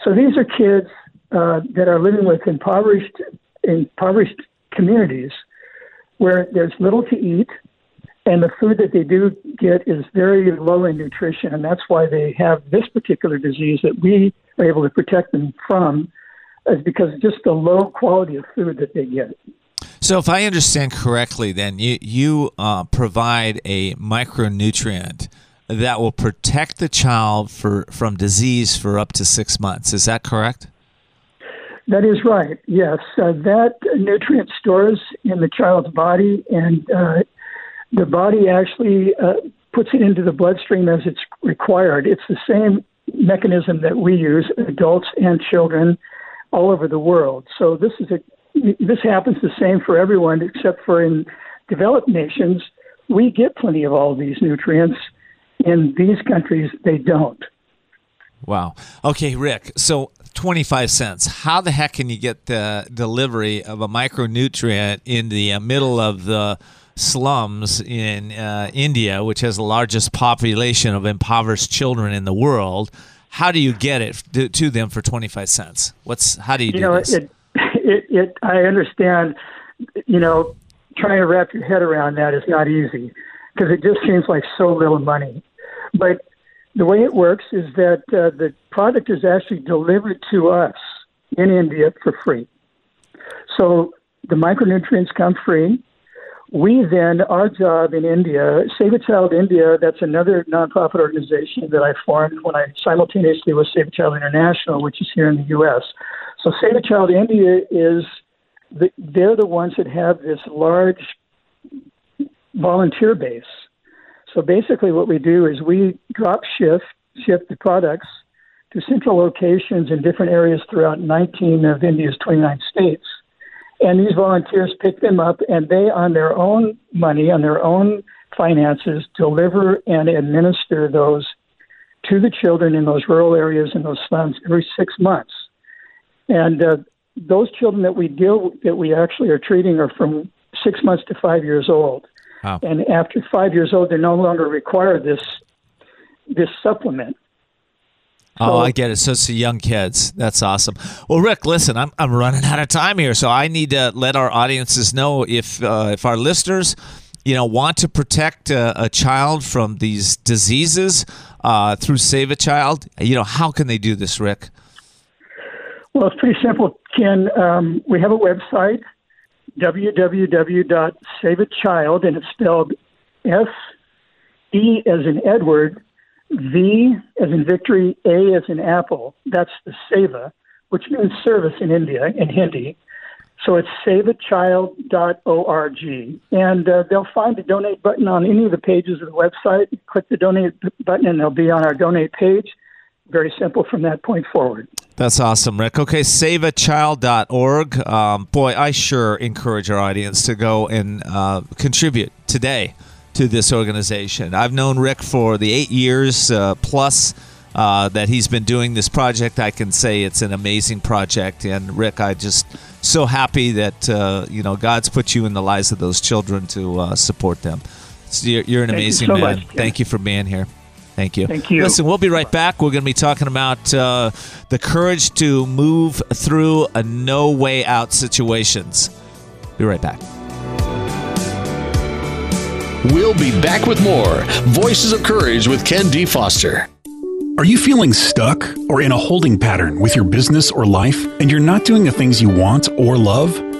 So these are kids uh, that are living with impoverished impoverished communities where there's little to eat, and the food that they do get is very low in nutrition, and that's why they have this particular disease that we are able to protect them from, is because of just the low quality of food that they get. So, if I understand correctly, then you you uh, provide a micronutrient that will protect the child for from disease for up to six months. Is that correct? That is right. Yes, uh, that nutrient stores in the child's body, and uh, the body actually uh, puts it into the bloodstream as it's required. It's the same mechanism that we use, adults and children, all over the world. So this is a this happens the same for everyone, except for in developed nations, we get plenty of all of these nutrients. In these countries, they don't. Wow. Okay, Rick. So 25 cents. How the heck can you get the delivery of a micronutrient in the uh, middle of the slums in uh, India, which has the largest population of impoverished children in the world? How do you get it to, to them for 25 cents? What's how do you, You do know, this? it, it, it, I understand, you know, trying to wrap your head around that is not easy because it just seems like so little money. But the way it works is that uh, the product is actually delivered to us in India for free. So the micronutrients come free. We then, our job in India, SevaChild India, that's another nonprofit organization that I formed when I simultaneously was SevaChild International, which is here in the U.S. So SevaChild India is, the, they're the ones that have this large volunteer base. So basically, what we do is we drop shift, shift the products to central locations in different areas throughout 19 of India's 29 states. And these volunteers pick them up and they, on their own money, on their own finances, deliver and administer those to the children in those rural areas in those slums every six months. And uh, those children that we deal that we actually are treating are from six months to five years old. Wow. And after five years old, they're no longer require this this supplement. Oh, I get it. So it's the young kids. That's awesome. Well, Rick, listen, I'm, I'm running out of time here, so I need to let our audiences know if uh, if our listeners, you know, want to protect uh, a child from these diseases uh, through SevaChild. You know, how can they do this, Rick? Well, it's pretty simple, Ken. Um, we have a website, www.sevachild, and it's spelled S E as in Edward, V as in victory, A as in apple. That's the Seva, which means service in India, in Hindi. So it's sevachild.org. And uh, they'll find the donate button on any of the pages of the website. Click the donate button, and they'll be on our donate page. Very simple from that point forward. That's awesome, Rick. Okay, sevachild.org. Um, boy, I sure encourage our audience to go and uh, contribute today to this organization. I've known Rick for the eight years uh, plus uh, that he's been doing this project. I can say it's an amazing project. And Rick, I just so happy that uh, you know God's put you in the lives of those children to uh, support them. So you're, you're an Thank you amazing so man. much. Thank you for being here. Thank you. Thank you. Listen, we'll be right back. We're going to be talking about uh, the courage to move through a no way out situations. Be right back. We'll be back with more Voices of Courage with Ken D. Foster. Are you feeling stuck or in a holding pattern with your business or life and you're not doing the things you want or love?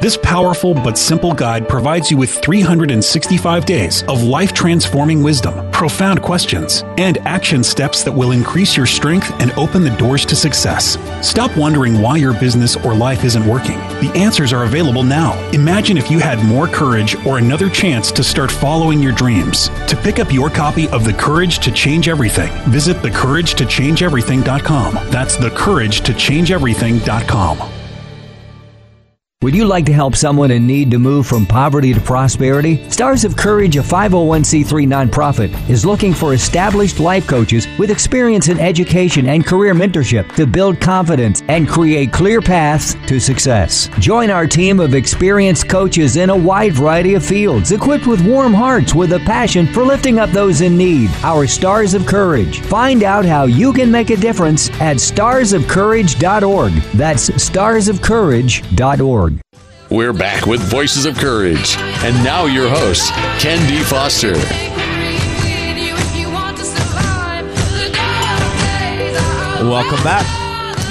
This powerful but simple guide provides you with 365 days of life transforming wisdom, profound questions, and action steps that will increase your strength and open the doors to success. Stop wondering why your business or life isn't working. The answers are available now. Imagine if you had more courage or another chance to start following your dreams. To pick up your copy of The Courage to Change Everything, visit thecouragetochangeeverything.com. That's thecouragetochangeeverything.com. Would you like to help someone in need to move from poverty to prosperity? Stars of Courage, a 501c3 nonprofit, is looking for established life coaches with experience in education and career mentorship to build confidence and create clear paths to success. Join our team of experienced coaches in a wide variety of fields, equipped with warm hearts with a passion for lifting up those in need. Our Stars of Courage. Find out how you can make a difference at starsofcourage.org. That's starsofcourage.org. We're back with Voices of Courage. And now your host, Ken D. Foster. Welcome back.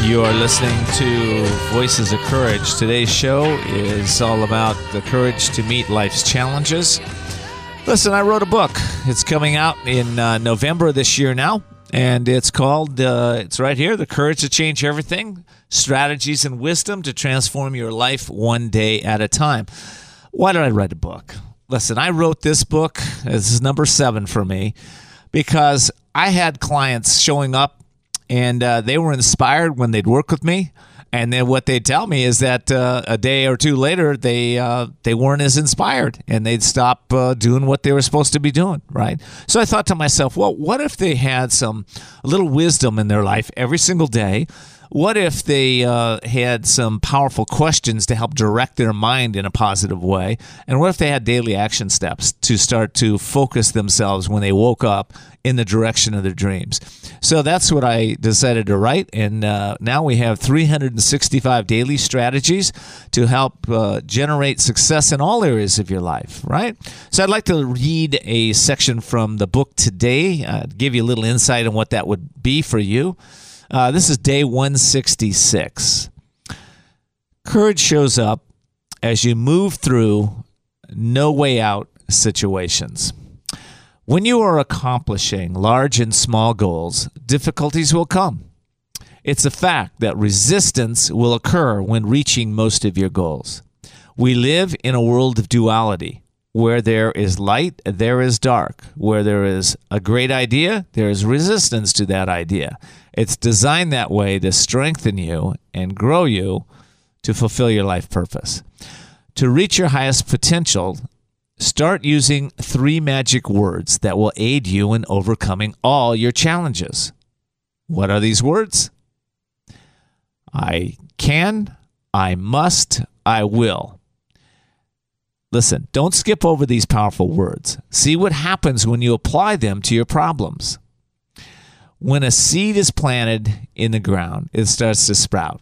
You are listening to Voices of Courage. Today's show is all about the courage to meet life's challenges. Listen, I wrote a book. It's coming out in uh, November this year now, and it's called, uh, it's right here The Courage to Change Everything Strategies and Wisdom to Transform Your Life One Day at a Time. Why did I write a book? listen, I wrote this book. This is number seven for me because I had clients showing up and uh, they were inspired when they'd work with me. And then what they'd tell me is that uh, a day or two later, they uh, they weren't as inspired, and they'd stop uh, doing what they were supposed to be doing. Right. So I thought to myself, well, what if they had some little wisdom in their life every single day? What if they uh, had some powerful questions to help direct their mind in a positive way? And what if they had daily action steps to start to focus themselves when they woke up in the direction of their dreams? So that's what I decided to write. And uh, now we have 365 daily strategies to help uh, generate success in all areas of your life, right? So I'd like to read a section from the book today, give you a little insight on what that would be for you. Uh, this is day 166. Courage shows up as you move through no way out situations. When you are accomplishing large and small goals, difficulties will come. It's a fact that resistance will occur when reaching most of your goals. We live in a world of duality. Where there is light, there is dark. Where there is a great idea, there is resistance to that idea. It's designed that way to strengthen you and grow you to fulfill your life purpose. To reach your highest potential, start using three magic words that will aid you in overcoming all your challenges. What are these words? I can, I must, I will. Listen, don't skip over these powerful words. See what happens when you apply them to your problems. When a seed is planted in the ground, it starts to sprout.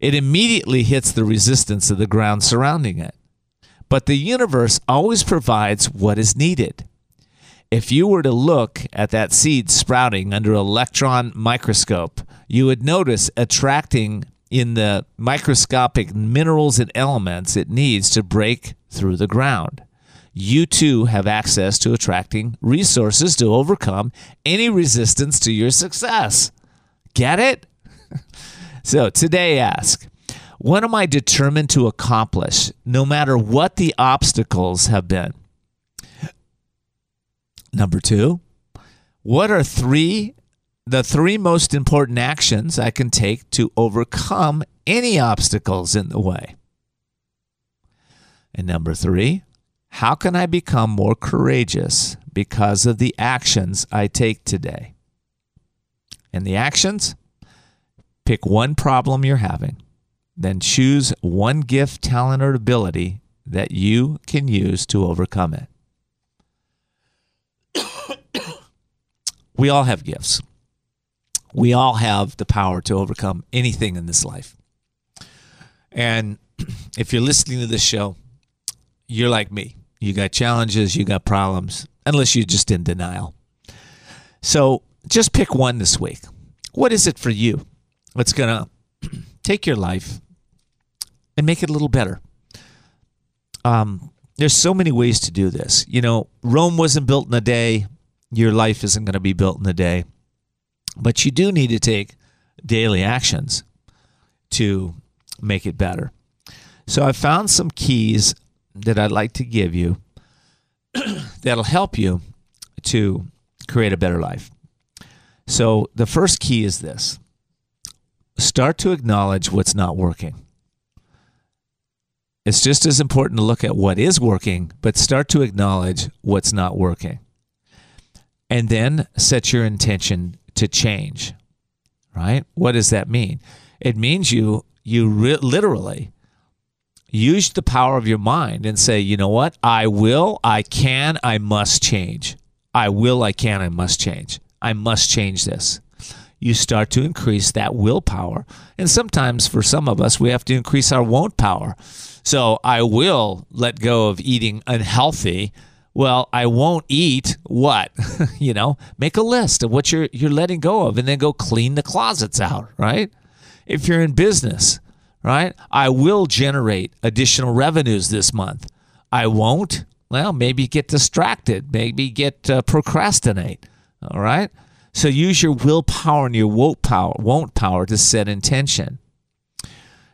It immediately hits the resistance of the ground surrounding it. But the universe always provides what is needed. If you were to look at that seed sprouting under an electron microscope, you would notice attracting in the microscopic minerals and elements it needs to break through the ground you too have access to attracting resources to overcome any resistance to your success. Get it? so today, ask What am I determined to accomplish, no matter what the obstacles have been? Number two, what are three the three most important actions I can take to overcome any obstacles in the way? And number three, how can I become more courageous because of the actions I take today? And the actions? Pick one problem you're having, then choose one gift, talent, or ability that you can use to overcome it. we all have gifts. We all have the power to overcome anything in this life. And if you're listening to this show, you're like me. You got challenges, you got problems, unless you're just in denial. So just pick one this week. What is it for you? What's going to take your life and make it a little better? Um, there's so many ways to do this. You know, Rome wasn't built in a day. Your life isn't going to be built in a day. But you do need to take daily actions to make it better. So I found some keys that I'd like to give you that'll help you to create a better life. So, the first key is this start to acknowledge what's not working. It's just as important to look at what is working, but start to acknowledge what's not working. And then set your intention to change. Right? What does that mean? It means you you re- literally use the power of your mind and say, you know what? I will, I can, I must change. I will, I can, I must change. I must change this. You start to increase that willpower. And sometimes for some of us, we have to increase our won't power. So I will let go of eating unhealthy. Well, I won't eat what? you know, make a list of what you're you're letting go of and then go clean the closets out, right? If you're in business, right? I will generate additional revenues this month. I won't. Well, maybe get distracted, maybe get uh, procrastinate. All right. So use your willpower and your won't power, won't power to set intention.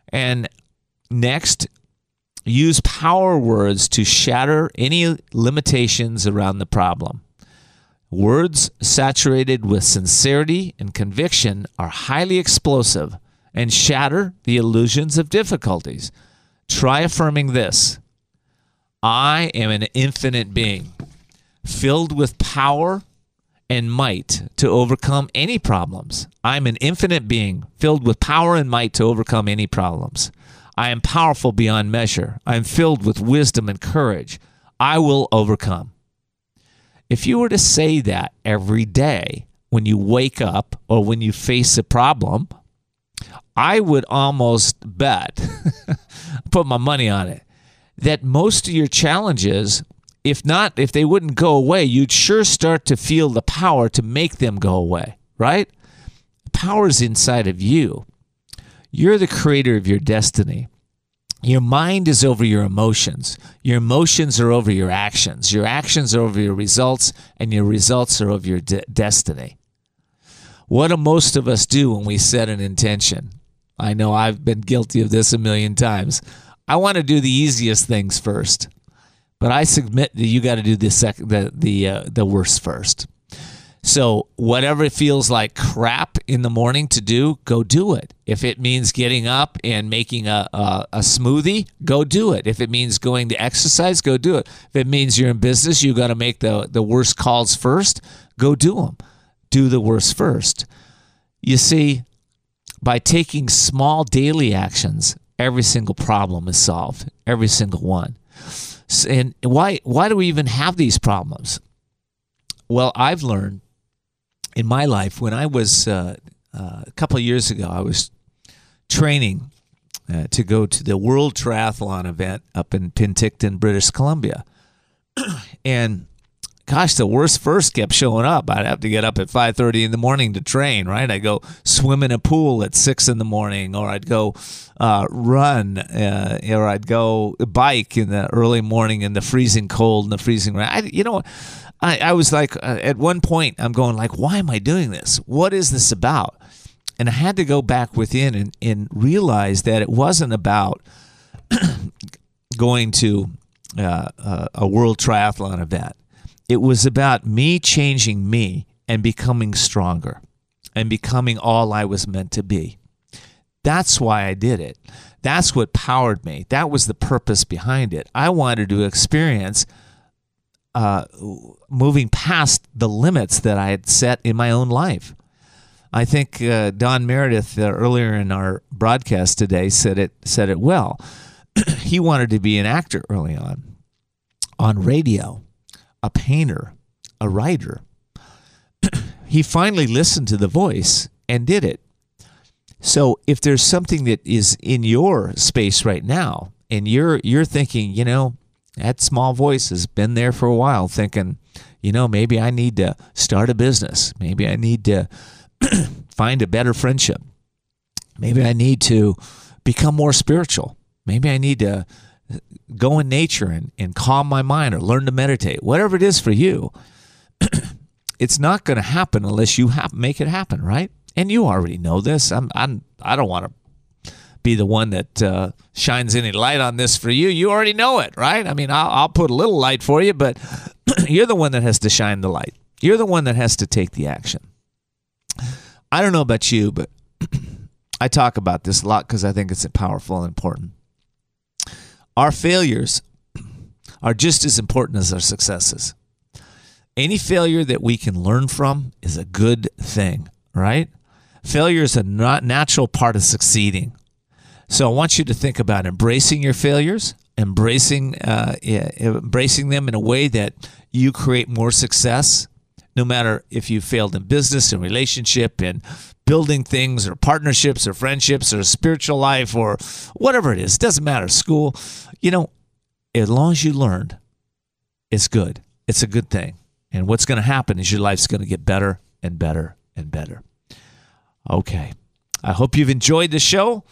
And next, use power words to shatter any limitations around the problem. Words saturated with sincerity and conviction are highly explosive and shatter the illusions of difficulties. Try affirming this I am an infinite being, filled with power and might to overcome any problems. I'm an infinite being, filled with power and might to overcome any problems. I am powerful beyond measure. I am filled with wisdom and courage. I will overcome. If you were to say that every day when you wake up or when you face a problem, I would almost bet, put my money on it, that most of your challenges, if not, if they wouldn't go away, you'd sure start to feel the power to make them go away, right? Power is inside of you. You're the creator of your destiny. Your mind is over your emotions. Your emotions are over your actions. Your actions are over your results, and your results are over your de- destiny. What do most of us do when we set an intention? I know I've been guilty of this a million times. I want to do the easiest things first, but I submit that you got to do the sec- the the uh, the worst first. So whatever feels like crap in the morning to do, go do it. If it means getting up and making a, a, a smoothie, go do it. If it means going to exercise, go do it. If it means you're in business, you got to make the, the worst calls first, go do them. Do the worst first. You see, by taking small daily actions, every single problem is solved, every single one. And why why do we even have these problems? Well, I've learned in my life when I was uh, uh, a couple years ago, I was training uh, to go to the World Triathlon event up in Penticton, British Columbia, and gosh, the worst first kept showing up. I'd have to get up at 5:30 in the morning to train. Right, I'd go swim in a pool at six in the morning, or I'd go uh, run, uh, or I'd go bike in the early morning in the freezing cold and the freezing rain. I, you know, I, I was like, uh, at one point, I'm going like, why am I doing this? What is this about? And I had to go back within and, and realize that it wasn't about going to uh, uh, a world triathlon event. It was about me changing me and becoming stronger and becoming all I was meant to be. That's why I did it. That's what powered me. That was the purpose behind it. I wanted to experience uh, moving past the limits that I had set in my own life. I think uh, Don Meredith uh, earlier in our broadcast today said it said it well. he wanted to be an actor early on, on radio, a painter, a writer. he finally listened to the voice and did it. So if there's something that is in your space right now, and you're you're thinking, you know, that small voice has been there for a while, thinking, you know, maybe I need to start a business. Maybe I need to find a better friendship. Maybe I need to become more spiritual. Maybe I need to uh, go in nature and, and calm my mind or learn to meditate. Whatever it is for you, it's not going to happen unless you have, make it happen, right? And you already know this. I'm, I'm I don't want to be the one that uh, shines any light on this for you. You already know it, right? I mean, I'll, I'll put a little light for you, but you're the one that has to shine the light. You're the one that has to take the action. I don't know about you, but I talk about this a lot because I think it's powerful and important. Our failures are just as important as our successes. Any failure that we can learn from is a good thing, right? Failure is a not natural part of succeeding. So I want you to think about embracing your failures, embracing uh, embracing them in a way that you create more success. No matter if you failed in business, in relationship, in building things, or partnerships, or friendships, or spiritual life, or whatever it is, it doesn't matter. School, you know, as long as you learned, it's good. It's a good thing. And what's going to happen is your life's going to get better and better and better. Okay. I hope you've enjoyed the show.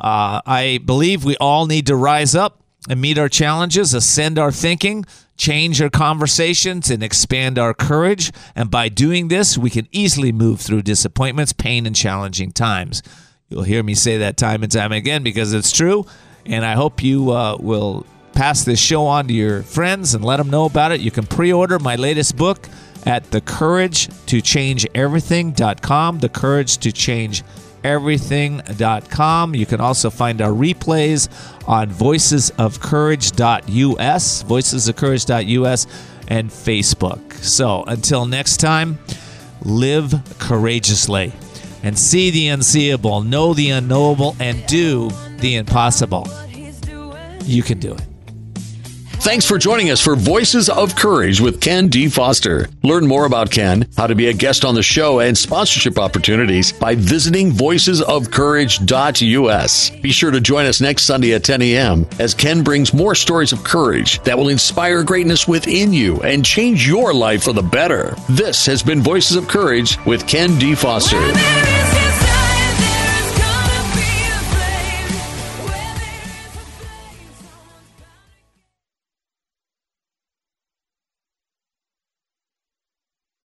Uh, I believe we all need to rise up and meet our challenges, ascend our thinking, change our conversations, and expand our courage. And by doing this, we can easily move through disappointments, pain, and challenging times. You'll hear me say that time and time again because it's true. And I hope you uh, will pass this show on to your friends and let them know about it. You can pre order my latest book at thecouragetochangeeverything.com. The Courage to Change everything.com. You can also find our replays on voicesofcourage.us, voicesofcourage.us, and Facebook. So until next time, live courageously and see the unseeable, know the unknowable, and do the impossible. You can do it. Thanks for joining us for Voices of Courage with Ken D. Foster. Learn more about Ken, how to be a guest on the show, and sponsorship opportunities by visiting voicesofcourage.us. Be sure to join us next Sunday at 10 a.m. as Ken brings more stories of courage that will inspire greatness within you and change your life for the better. This has been Voices of Courage with Ken D. Foster.